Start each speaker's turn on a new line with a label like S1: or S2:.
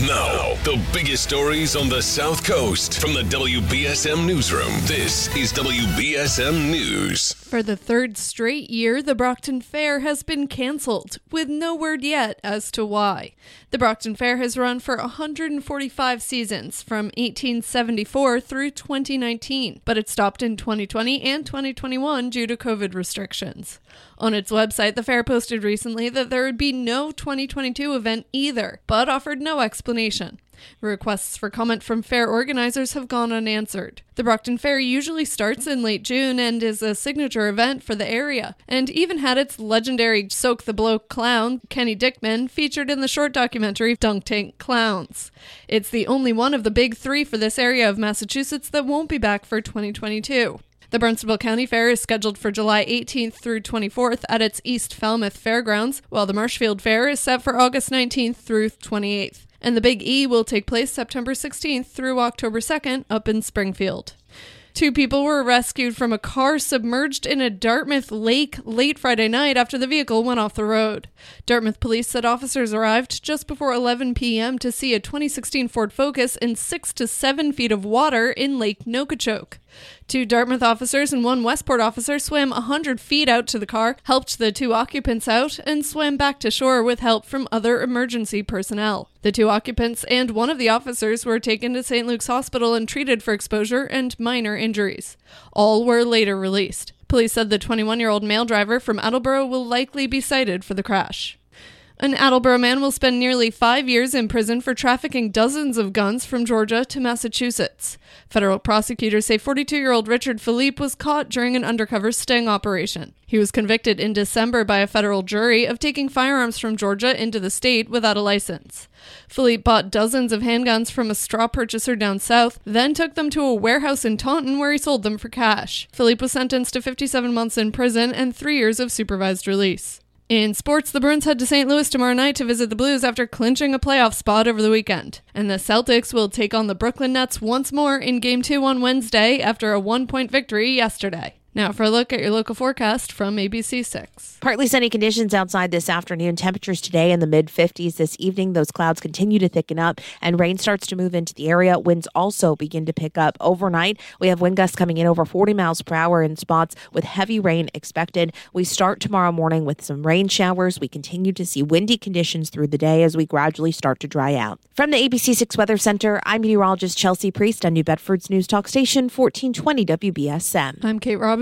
S1: Now, the biggest stories on the South Coast from the WBSM Newsroom. This is WBSM News.
S2: For the third straight year, the Brockton Fair has been cancelled, with no word yet as to why. The Brockton Fair has run for 145 seasons, from 1874 through 2019, but it stopped in 2020 and 2021 due to COVID restrictions. On its website, the fair posted recently that there would be no 2022 event either, but offered no explanation. Requests for comment from fair organizers have gone unanswered. The Brockton Fair usually starts in late June and is a signature event for the area, and even had its legendary Soak the Blow clown, Kenny Dickman, featured in the short documentary Dunk Tank Clowns. It's the only one of the big three for this area of Massachusetts that won't be back for 2022. The Barnstable County Fair is scheduled for July 18th through 24th at its East Falmouth Fairgrounds, while the Marshfield Fair is set for August 19th through 28th. And the Big E will take place September 16th through October 2nd up in Springfield. Two people were rescued from a car submerged in a Dartmouth lake late Friday night after the vehicle went off the road. Dartmouth police said officers arrived just before 11 p.m. to see a 2016 Ford Focus in six to seven feet of water in Lake Noquochoke. Two Dartmouth officers and one Westport officer swam 100 feet out to the car, helped the two occupants out, and swam back to shore with help from other emergency personnel. The two occupants and one of the officers were taken to St. Luke's Hospital and treated for exposure and minor injuries. All were later released. Police said the 21 year old male driver from Attleboro will likely be cited for the crash. An Attleboro man will spend nearly five years in prison for trafficking dozens of guns from Georgia to Massachusetts. Federal prosecutors say 42 year old Richard Philippe was caught during an undercover sting operation. He was convicted in December by a federal jury of taking firearms from Georgia into the state without a license. Philippe bought dozens of handguns from a straw purchaser down south, then took them to a warehouse in Taunton where he sold them for cash. Philippe was sentenced to 57 months in prison and three years of supervised release. In sports, the Bruins head to St. Louis tomorrow night to visit the Blues after clinching a playoff spot over the weekend. And the Celtics will take on the Brooklyn Nets once more in Game 2 on Wednesday after a one point victory yesterday. Now for a look at your local forecast from ABC6.
S3: Partly sunny conditions outside this afternoon. Temperatures today in the mid 50s. This evening, those clouds continue to thicken up and rain starts to move into the area. Winds also begin to pick up overnight. We have wind gusts coming in over 40 miles per hour in spots with heavy rain expected. We start tomorrow morning with some rain showers. We continue to see windy conditions through the day as we gradually start to dry out. From the ABC6 Weather Center, I'm meteorologist Chelsea Priest on New Bedford's News Talk Station 1420 WBSM.
S2: I'm Kate Robinson.